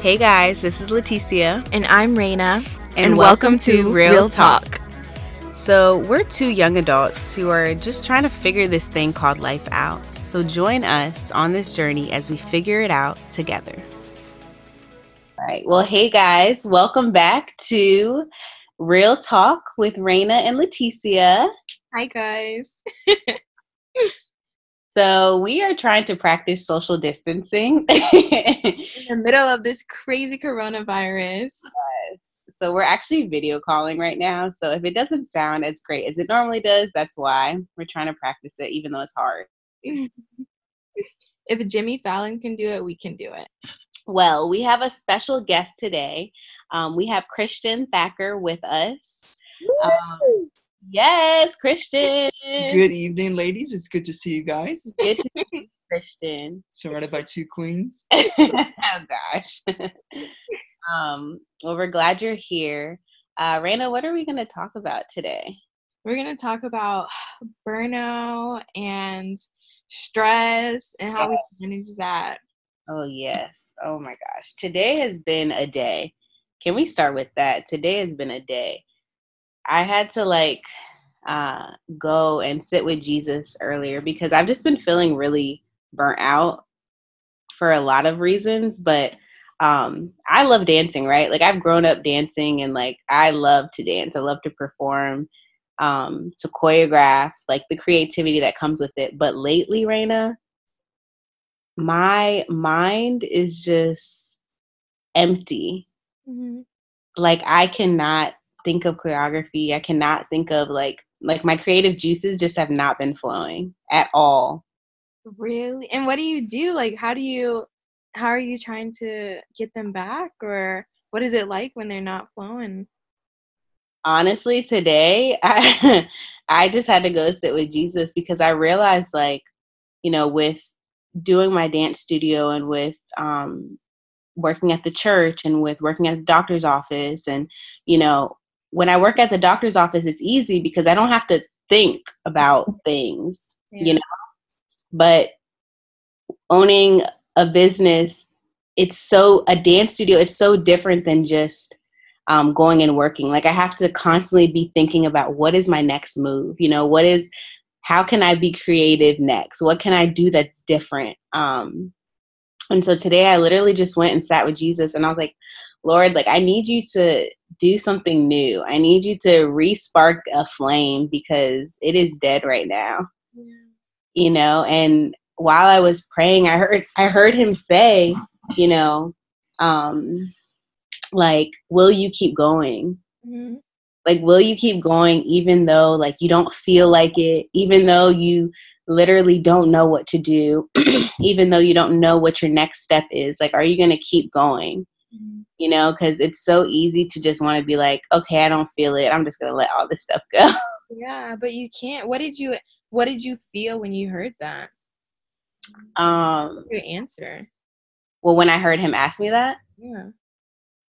Hey guys, this is Leticia. And I'm Reina. And, welcome, to Real, Talk. So, we're two young adults who are just trying to figure this thing called life out. So, join us on this journey as we figure it out together. All right. Well, hey guys, welcome back to Real Talk with Reina and Leticia. Hi, guys. So we are trying to practice social distancing in the middle of this crazy coronavirus. So we're actually video calling right now. So if it doesn't sound as great as it normally does, that's why we're trying to practice it, even though it's hard. if Jimmy Fallon can do it, we can do it. Well, we have a special guest today. Um, we have Christian Thacker with us. Um, Yes, Christian. Good evening, ladies. It's good to see you guys. Good to see you, Christian. Surrounded by two queens. oh gosh. um, well, we're glad you're here. Uh, Reina, what are we going to talk about today? We're going to talk about burnout and stress and how we manage that. Oh, yes. Oh my gosh. Today has been a day. Can we start with that? Today has been a day. I had to like uh, go and sit with Jesus earlier because I've just been feeling really burnt out for a lot of reasons. But um, I love dancing, right? Like I've grown up dancing and like I love to dance. I love to perform, um, to choreograph, like the creativity that comes with it. But lately, Reina, my mind is just empty. Mm-hmm. Like I cannot think of choreography. I cannot think of like like my creative juices just have not been flowing at all. Really? And what do you do? Like how do you how are you trying to get them back or what is it like when they're not flowing? Honestly, today I I just had to go sit with Jesus because I realized like, you know, with doing my dance studio and with um working at the church and with working at the doctor's office and you know when I work at the doctor's office, it's easy because I don't have to think about things, yeah. you know. But owning a business, it's so a dance studio. It's so different than just um, going and working. Like I have to constantly be thinking about what is my next move. You know, what is how can I be creative next? What can I do that's different? Um, and so today I literally just went and sat with Jesus, and I was like, Lord, like I need you to do something new. I need you to respark a flame because it is dead right now. Yeah. You know, and while I was praying, I heard I heard him say, you know, um, like, will you keep going? Mm-hmm. Like, will you keep going even though like you don't feel like it, even though you literally don't know what to do, even though you don't know what your next step is? Like, are you gonna keep going? Mm-hmm. You know, because it's so easy to just want to be like, okay, I don't feel it. I'm just gonna let all this stuff go. Yeah, but you can't. What did you What did you feel when you heard that? Um, your answer. Well, when I heard him ask me that, yeah.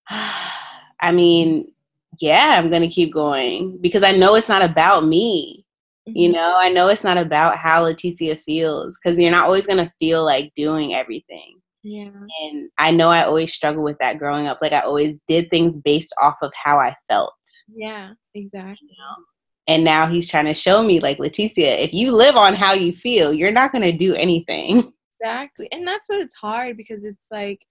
I mean, yeah, I'm gonna keep going because I know it's not about me. Mm-hmm. You know, I know it's not about how Leticia feels because you're not always gonna feel like doing everything. Yeah. And I know I always struggled with that growing up. Like I always did things based off of how I felt. Yeah, exactly. You know? And now he's trying to show me, like, Leticia, if you live on how you feel, you're not going to do anything. Exactly. And that's what it's hard because it's like,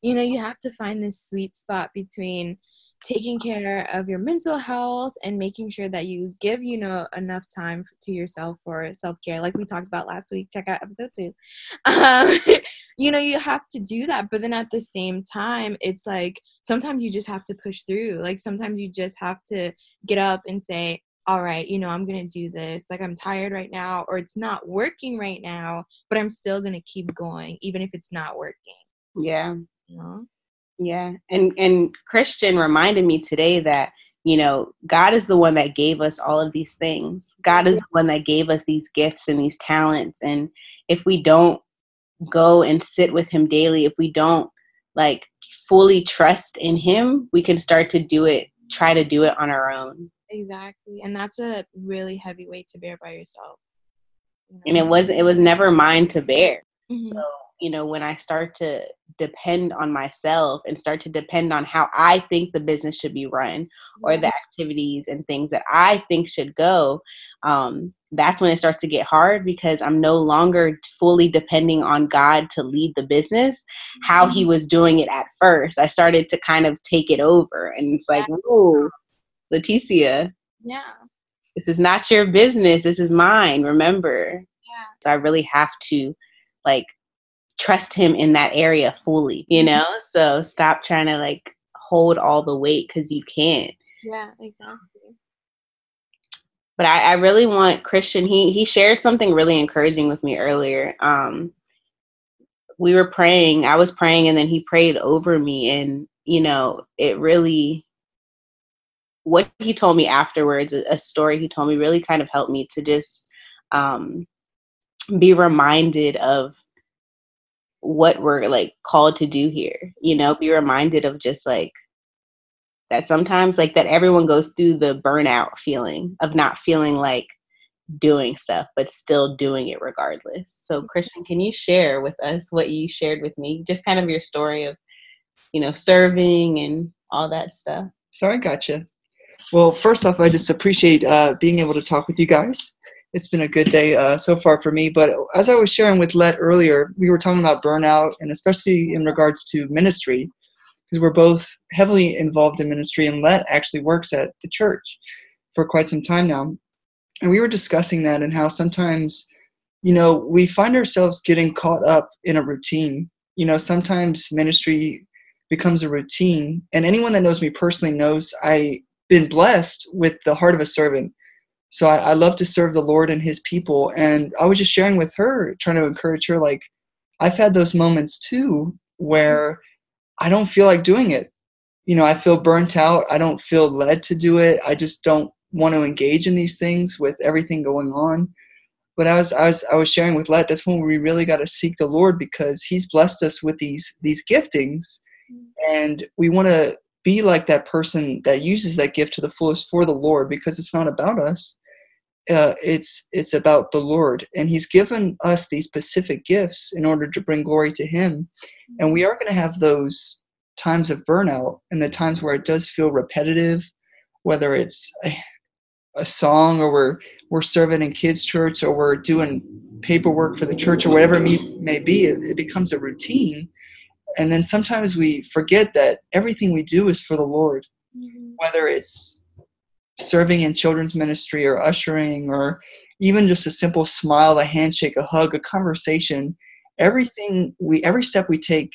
you know, you have to find this sweet spot between taking care of your mental health and making sure that you give you know enough time to yourself for self-care like we talked about last week check out episode two. Um, you know you have to do that but then at the same time it's like sometimes you just have to push through like sometimes you just have to get up and say all right you know i'm gonna do this like i'm tired right now or it's not working right now but i'm still gonna keep going even if it's not working. Yeah. You know yeah. And and Christian reminded me today that, you know, God is the one that gave us all of these things. God is the one that gave us these gifts and these talents and if we don't go and sit with him daily, if we don't like fully trust in him, we can start to do it, try to do it on our own. Exactly. And that's a really heavy weight to bear by yourself. You know? And it was it was never mine to bear. Mm-hmm. So you know, when I start to depend on myself and start to depend on how I think the business should be run or the activities and things that I think should go, um, that's when it starts to get hard because I'm no longer fully depending on God to lead the business how He was doing it at first. I started to kind of take it over, and it's like, ooh, Leticia, Yeah. this is not your business. This is mine. Remember. Yeah. So I really have to like trust him in that area fully, you know? So stop trying to like hold all the weight because you can't. Yeah, exactly. But I, I really want Christian, he he shared something really encouraging with me earlier. Um we were praying, I was praying and then he prayed over me and you know, it really what he told me afterwards, a, a story he told me really kind of helped me to just um be reminded of what we're like called to do here you know be reminded of just like that sometimes like that everyone goes through the burnout feeling of not feeling like doing stuff but still doing it regardless so christian can you share with us what you shared with me just kind of your story of you know serving and all that stuff So I gotcha. Well, first off, I just appreciate uh, being able to talk with you guys. It's been a good day uh, so far for me. But as I was sharing with Let earlier, we were talking about burnout, and especially in regards to ministry, because we're both heavily involved in ministry, and Let actually works at the church for quite some time now. And we were discussing that and how sometimes, you know, we find ourselves getting caught up in a routine. You know, sometimes ministry becomes a routine. And anyone that knows me personally knows I've been blessed with the heart of a servant. So I, I love to serve the Lord and His people. And I was just sharing with her, trying to encourage her, like, I've had those moments too where I don't feel like doing it. You know, I feel burnt out. I don't feel led to do it. I just don't want to engage in these things with everything going on. But I was I was I was sharing with Let, that's when we really got to seek the Lord because He's blessed us with these these giftings and we want to be like that person that uses that gift to the fullest for the lord because it's not about us uh, it's it's about the lord. And he's given us these specific gifts in order to bring glory to him. And we are going to have those times of burnout and the times where it does feel repetitive whether it's a, a song or we're we're serving in kids church or we're doing paperwork for the church or whatever it may, be it, it becomes a routine. And then sometimes we forget that everything we do is for the lord whether it's serving in children's ministry or ushering or even just a simple smile a handshake a hug a conversation everything we every step we take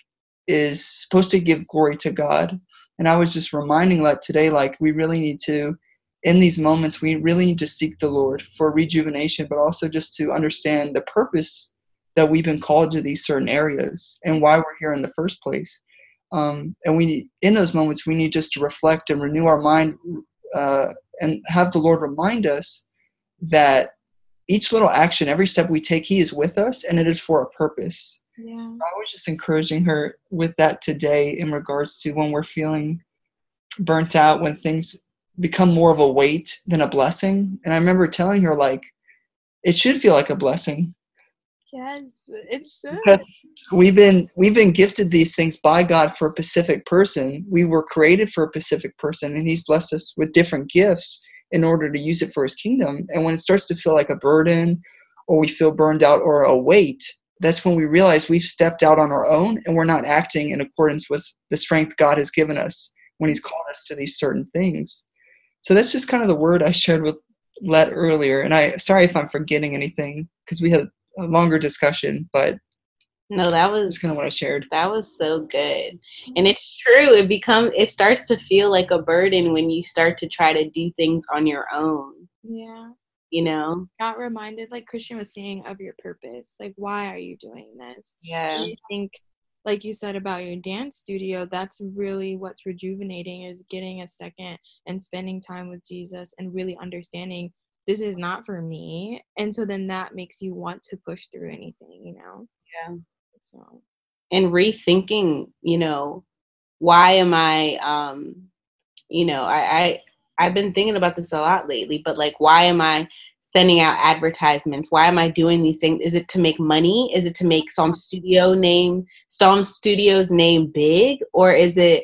is supposed to give glory to god and i was just reminding let today like we really need to in these moments we really need to seek the lord for rejuvenation but also just to understand the purpose that we've been called to these certain areas and why we're here in the first place. Um, and we in those moments, we need just to reflect and renew our mind uh, and have the Lord remind us that each little action, every step we take, He is with us and it is for a purpose. Yeah. I was just encouraging her with that today in regards to when we're feeling burnt out, when things become more of a weight than a blessing. And I remember telling her, like, it should feel like a blessing Yes, it should. because we've been we've been gifted these things by God for a specific person. We were created for a specific person, and He's blessed us with different gifts in order to use it for His kingdom. And when it starts to feel like a burden, or we feel burned out, or a weight, that's when we realize we've stepped out on our own and we're not acting in accordance with the strength God has given us when He's called us to these certain things. So that's just kind of the word I shared with Let earlier. And I sorry if I'm forgetting anything because we had a longer discussion, but no that was that's kind of what I shared. that was so good and it's true it becomes it starts to feel like a burden when you start to try to do things on your own Yeah. you know Got reminded, like Christian was saying, of your purpose. Like, why are you doing this? yeah And I think, like you said about your dance studio, that's really what's rejuvenating is getting a second and spending time with Jesus and really understanding this is not for me. And so then that makes you want to push through anything, you know? Yeah. So, and rethinking you know why am i um you know i i i've been thinking about this a lot lately but like why am i sending out advertisements? Why am I doing these things? Is it to make money? Is it to make Psalm Studio name Psalm Studios name big, or is it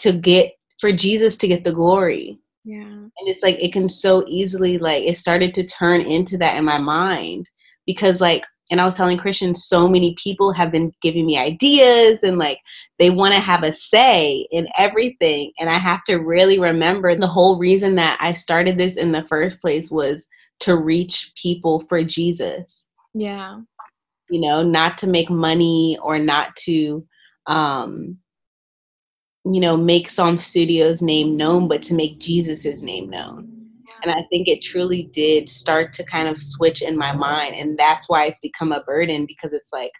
to get for Jesus to get the glory? Yeah. And it's like it can so easily like it started to turn into that in my mind because like and I was telling Christian so many people have been giving me ideas and like they want to have a say in everything and I have to really remember the whole reason that I started this in the first place was to reach people for Jesus. Yeah. You know, not to make money or not to um you know, make Psalm Studios name known, but to make Jesus's name known. And I think it truly did start to kind of switch in my mind. And that's why it's become a burden because it's like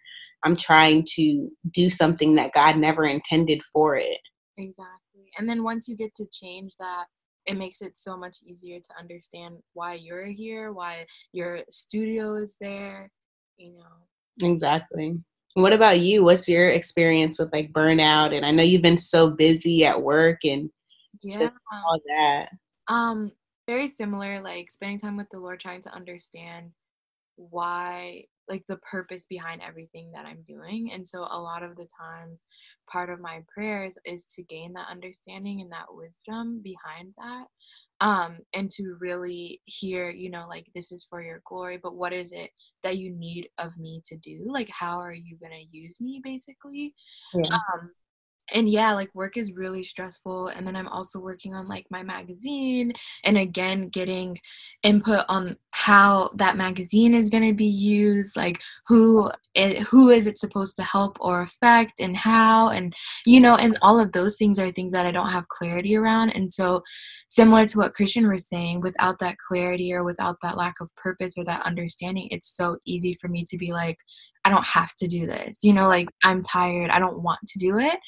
I'm trying to do something that God never intended for it. Exactly. And then once you get to change that, it makes it so much easier to understand why you're here, why your studio is there, you know. Exactly. What about you? What's your experience with like burnout? And I know you've been so busy at work and yeah. all that. Um, very similar, like spending time with the Lord, trying to understand why, like the purpose behind everything that I'm doing. And so a lot of the times, part of my prayers is to gain that understanding and that wisdom behind that um and to really hear you know like this is for your glory but what is it that you need of me to do like how are you going to use me basically yeah. um and yeah like work is really stressful and then i'm also working on like my magazine and again getting input on how that magazine is going to be used like who it, who is it supposed to help or affect and how and you know and all of those things are things that i don't have clarity around and so similar to what christian was saying without that clarity or without that lack of purpose or that understanding it's so easy for me to be like I don't have to do this. You know, like I'm tired. I don't want to do it.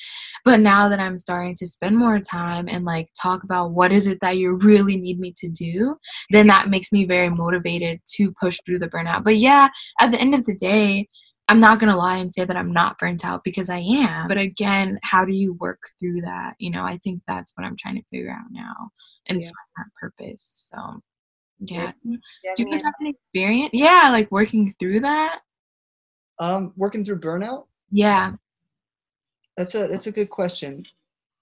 But now that I'm starting to spend more time and like talk about what is it that you really need me to do, then that makes me very motivated to push through the burnout. But yeah, at the end of the day, I'm not going to lie and say that I'm not burnt out because I am. But again, how do you work through that? You know, I think that's what I'm trying to figure out now and yeah. find that purpose. So, yeah. Do you guys have any experience? Yeah, like working through that? Um, working through burnout? Yeah. That's a that's a good question.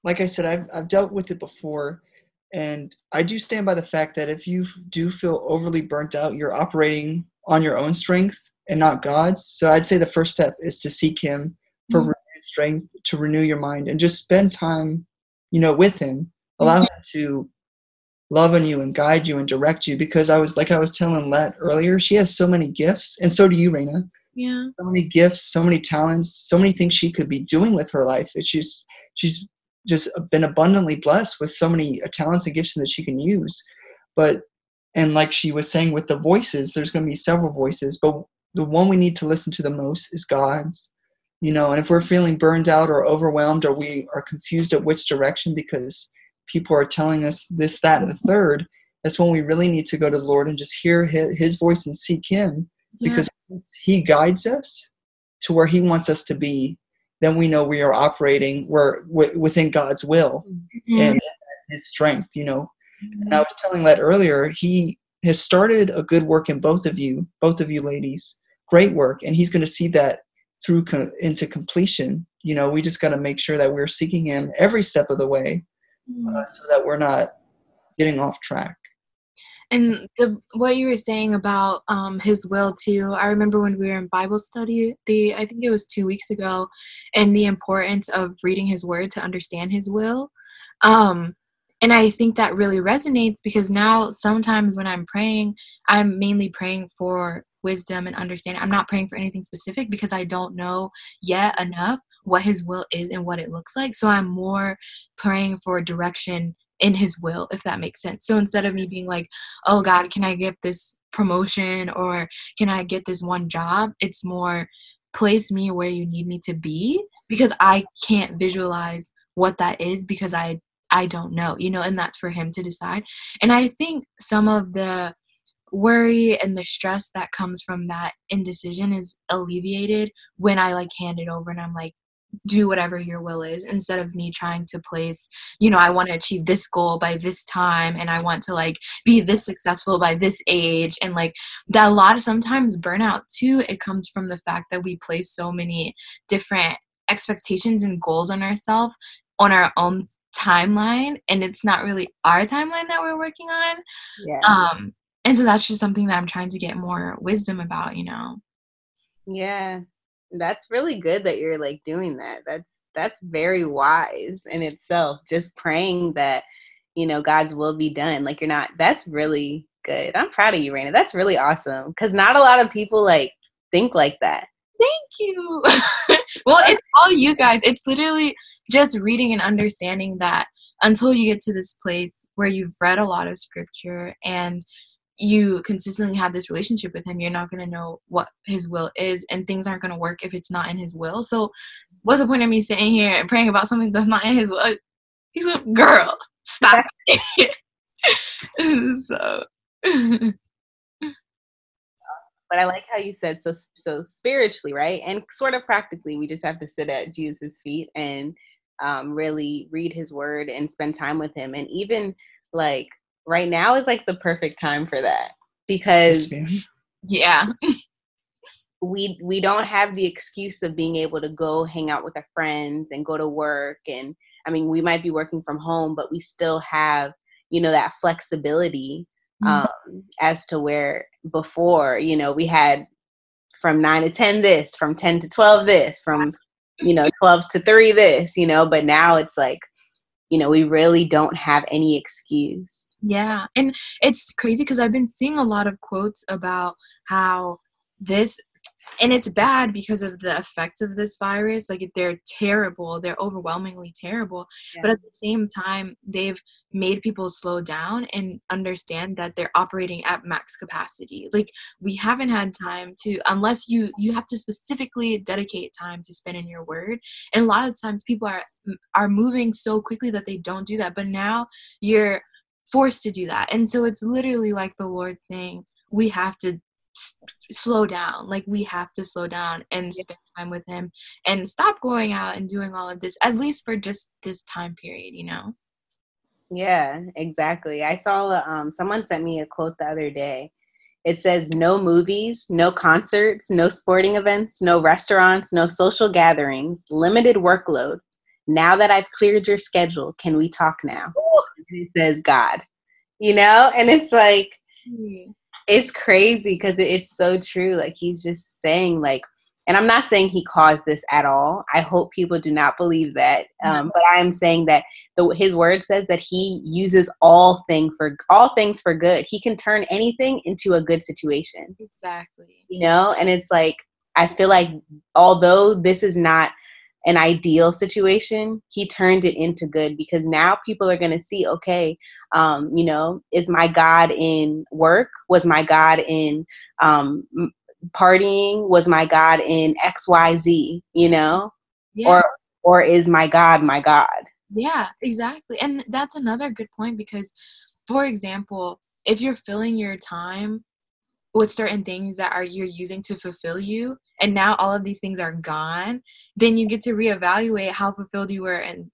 Like I said, I've I've dealt with it before, and I do stand by the fact that if you do feel overly burnt out, you're operating on your own strength and not God's. So I'd say the first step is to seek Him for mm-hmm. renewed strength, to renew your mind, and just spend time, you know, with Him. Allow mm-hmm. Him to love on you and guide you and direct you. Because I was like I was telling Let earlier, she has so many gifts, and so do you, Reina yeah. So many gifts so many talents so many things she could be doing with her life. Just she's just been abundantly blessed with so many uh, talents and gifts that she can use. But and like she was saying with the voices there's going to be several voices but the one we need to listen to the most is god's. You know and if we're feeling burned out or overwhelmed or we are confused at which direction because people are telling us this that and the third that's when we really need to go to the lord and just hear his voice and seek him yeah. because he guides us to where he wants us to be then we know we are operating where w- within god's will mm-hmm. and his strength you know mm-hmm. and i was telling that earlier he has started a good work in both of you both of you ladies great work and he's going to see that through co- into completion you know we just got to make sure that we're seeking him every step of the way mm-hmm. uh, so that we're not getting off track and the what you were saying about um, his will too i remember when we were in bible study the i think it was two weeks ago and the importance of reading his word to understand his will. Um, and i think that really resonates because now sometimes when i'm praying i'm mainly praying for wisdom and understanding. I'm not praying for anything specific because i don't know yet enough what his will is and what it looks like. So i'm more praying for direction in his will if that makes sense. So instead of me being like oh god can i get this promotion or can i get this one job? It's more place me where you need me to be because i can't visualize what that is because i i don't know you know and that's for him to decide. And i think some of the worry and the stress that comes from that indecision is alleviated when i like hand it over and i'm like do whatever your will is instead of me trying to place you know i want to achieve this goal by this time and i want to like be this successful by this age and like that a lot of sometimes burnout too it comes from the fact that we place so many different expectations and goals on ourselves on our own timeline and it's not really our timeline that we're working on Yeah. um and so that's just something that i'm trying to get more wisdom about you know Yeah. That's really good that you're like doing that. That's that's very wise in itself. Just praying that, you know, God's will be done. Like you're not that's really good. I'm proud of you, Reina. That's really awesome. Cause not a lot of people like think like that. thank you well it's all you guys it's literally just reading and understanding that until you get to this place where you've read a lot of scripture and you consistently have this relationship with him you're not going to know what his will is and things aren't going to work if it's not in his will so what's the point of me sitting here and praying about something that's not in his will he's like girl stop so But I like how you said so so spiritually, right? And sort of practically, we just have to sit at Jesus' feet and um, really read his word and spend time with him. And even like right now is like the perfect time for that because Yes, yeah. we we don't have the excuse of being able to go hang out with our friends and go to work and I mean we might be working from home but we still have you know that flexibility Mhm. um, as to where before you know we had from 9 to 10 this from 10 to 12 this from you know 12 to 3 this you know but now it's like you know we really don't have any excuse Yeah, and it's crazy because I've been seeing a lot of quotes about how this, and it's bad because of the effects of this virus. Like they're terrible, they're overwhelmingly terrible. But at the same time, they've made people slow down and understand that they're operating at max capacity. Like we haven't had time to, unless you you have to specifically dedicate time to spend in your word. And a lot of times people are are moving so quickly that they don't do that. But now you're forced to do that. And so it's literally like the Lord saying, we have to s- slow down. Like we have to slow down and Yeah. spend time with him and stop going out and doing all of this at least for just this time period, you know. Yeah, exactly. I saw um someone sent me a quote the other day. It says no movies, no concerts, no sporting events, no restaurants, no social gatherings, limited workload. Now that I've cleared your schedule, can we talk now? It says God. You know, and it's like it's crazy because it's so true. Like he's just saying like and I'm not saying he caused this at all. I hope people do not believe that. Um, but I am saying that the, his word says that he uses all thing for all things for good. He can turn anything into a good situation, Exactly. you know. And it's like I feel like although this is not an ideal situation, he turned it into good because now people are going to see, okay, um, you know, is my God in work? Was my God in um, partying? Was my God in X, Y, Z? You know, Yeah. or or is my God my God? Yeah, exactly. And that's another good point because, for example, if you're filling your time with certain things that are you're using to fulfill you, and now all of these things are gone, then you get to reevaluate how fulfilled you were and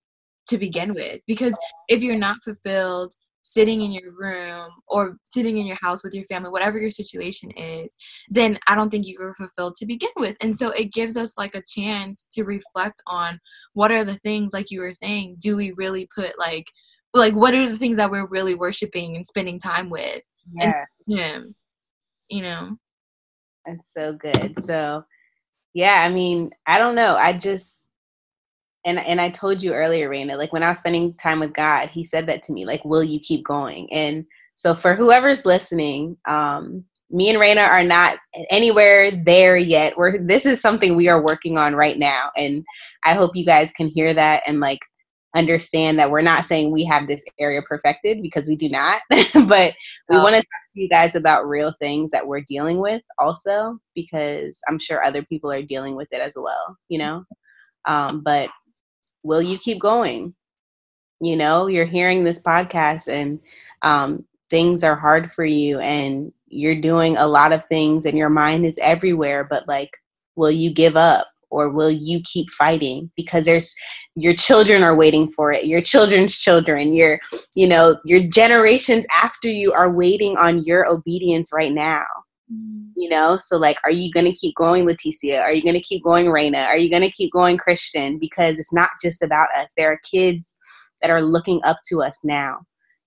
to begin with. Because if you're not fulfilled sitting in your room or sitting in your house with your family, whatever your situation is, then I don't think you were fulfilled to begin with. And so it gives us like a chance to reflect on what are the things like you were saying do we really put like like what are the things that we're really worshiping and spending time with Yeah, him you know that's so good. So, yeah, I mean, I don't know. I just and and I told you earlier, Reina, like when I was spending time with God, He said that to me, like, "Will you keep going?" And so, for whoever's listening, um, me and Reina are not anywhere there yet. We're this is something we are working on right now, and I hope you guys can hear that and like understand that we're not saying we have this area perfected because we do not, but we No. want to talk to you guys about real things that we're dealing with also because I'm sure other people are dealing with it as well, you know. Um, but will you keep going? You know, you're hearing this podcast and um, things are hard for you and you're doing a lot of things and your mind is everywhere, but like, will you give up or will you keep fighting? Because there's your children are waiting for it your children's children your you know your generations after you are waiting on your obedience right now. Mm. you know so like are you going to keep going leticia? Are you going to keep going reina are you going to keep going christian? Because it's not just about us. There are kids that are looking up to us now.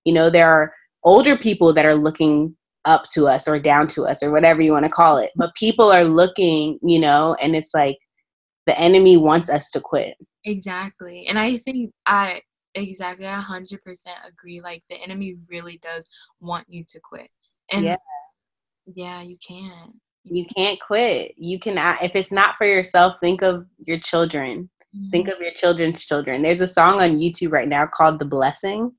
You know there are older people that are looking up to us or down to us or whatever you want to call it. But people are looking, you know, and it's like the enemy wants us to quit. Exactly. And I think I exactly a hundred percent agree. Like the enemy really does want you to quit. And yeah, yeah you can't. You can't quit. You cannot if it's not for yourself, think of your children. Mm-hmm. Think of your children's children. There's a song on YouTube right now called The Blessing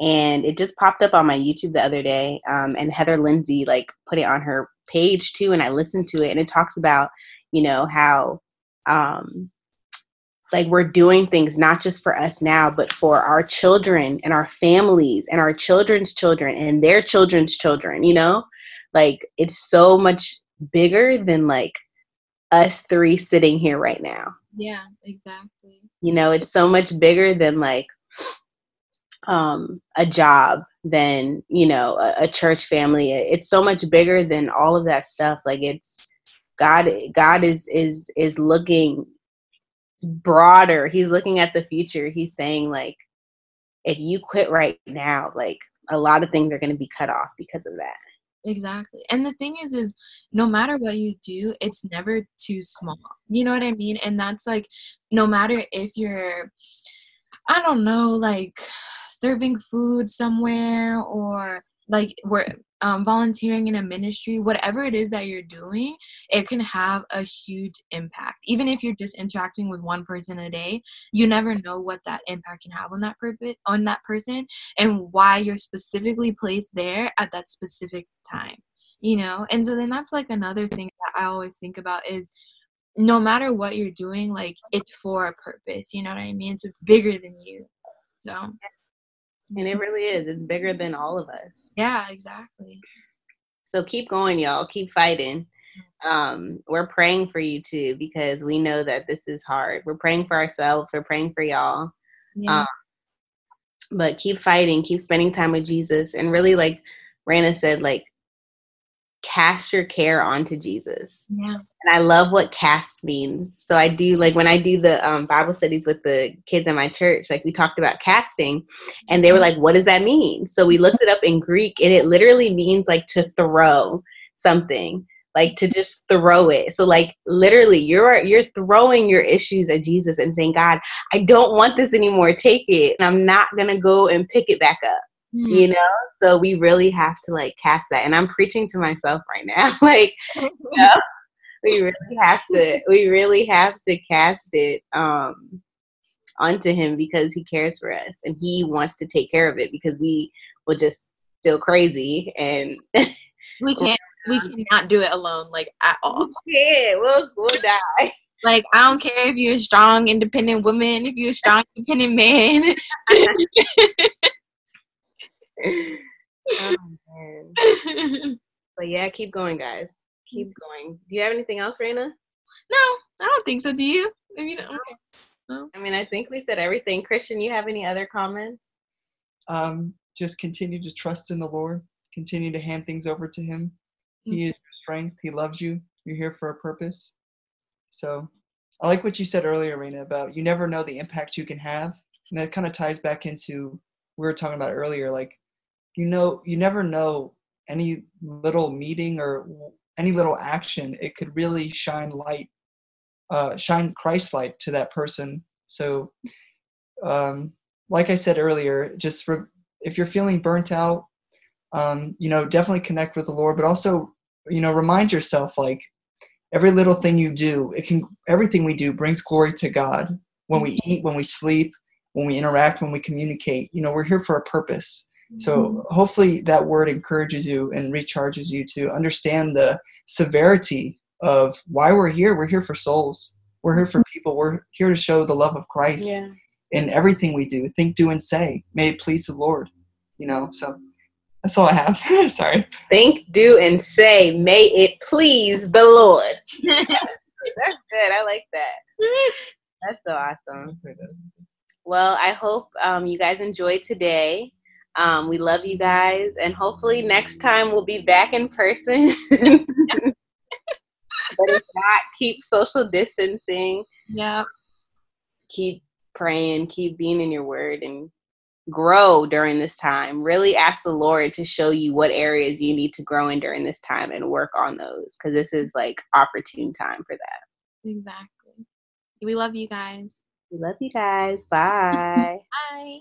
and it just popped up on my YouTube the other day. Um, and Heather Lindsay like put it on her page too, and I listened to it, and it talks about you know how um, like we're doing things not just for us now, but for our children and our families and our children's children and their children's children. You know, like it's so much bigger than like us three sitting here right now. Yeah, exactly. You know, it's so much bigger than like um, a job than you know a, a, church family it's so much bigger than all of that stuff like it's god god is is is looking broader. He's looking at the future. He's saying like if you quit right now like a lot of things are going to be cut off because of that. Exactly. And the thing is is no matter what you do it's never too small. You know what i mean? And that's like no matter if you're i don't know like serving food somewhere or like we're um, volunteering in a ministry, whatever it is that you're doing, it can have a huge impact. Even if you're just interacting with one person a day, you never know what that impact can have on that purpose on that person and why you're specifically placed there at that specific time. You know, and so then that's like another thing that I always think about is no matter what you're doing, like it's for a purpose. You know what I mean? It's bigger than you. So and it really is. It's bigger than all of us. Yeah, exactly. So keep going, y'all. Keep fighting. Um, we're praying for you too because we know that this is hard. We're praying for ourselves. We're praying for y'all. Yeah. Um, but keep fighting. Keep spending time with Jesus. And really, like Reina said, like cast your care onto Jesus. Yeah. And I love what cast means. So I do like when I do the um, Bible studies with the kids in my church, like we talked about casting and they were like, what does that mean? So we looked it up in Greek and it literally means like to throw something like to just throw it so like literally you're you're throwing your issues at jesus and saying god i don't want this anymore take it and i'm not gonna go and pick it back up mm. you know so we really have to like cast that and i'm preaching to myself right now like you know, we really have to we really have to cast it um onto him because he cares for us and he wants to take care of it because we will just feel crazy and we can't we cannot do it alone like at all yeah we'll, we'll die like I don't care if you're a strong, independent woman, if you're a strong, independent man. Oh, but yeah, keep going, guys. Keep going. Do you have anything else, Reina? No, I don't think so. Do you? If you don't, okay. no. I mean, I think we said everything. Christian, you have any other comments? Um, just continue to trust in the Lord. Continue to hand things over to Him. Mm-hmm. He is your strength. He loves you. You're here for a purpose. So, I like what you said earlier, Reina, about you never know the impact you can have, and that kind of ties back into we were talking about earlier. Like you know you never know any little meeting or any little action. It could really shine light uh, shine christ light to that person. So um, like i said earlier just for, if you're feeling burnt out um, you know definitely connect with the lord but also you know remind yourself like every little thing you do it can everything we do brings glory to god. When we eat when we sleep when we interact when we communicate you know we're here for a purpose so mm-hmm. hopefully that word encourages you and recharges you to understand the severity of why we're here. We're here for souls. We're here for people. We're here to show the love of Christ yeah. in everything we do. Think, do, and say. May it please the Lord. You know, so that's all I have. Sorry. Think, do, and say. May it please the Lord. That's good. I like that. That's so awesome. Well, I hope um, you guys enjoyed today. Um, we love you guys, and hopefully next time we'll be back in person. but if not, keep social distancing. Yeah. Keep praying. Keep being in your word, and grow during this time. Really ask the Lord to show you what areas you need to grow in during this time, and work on those because this is like opportune time for that. Exactly. We love you guys. We love you guys. Bye. Bye.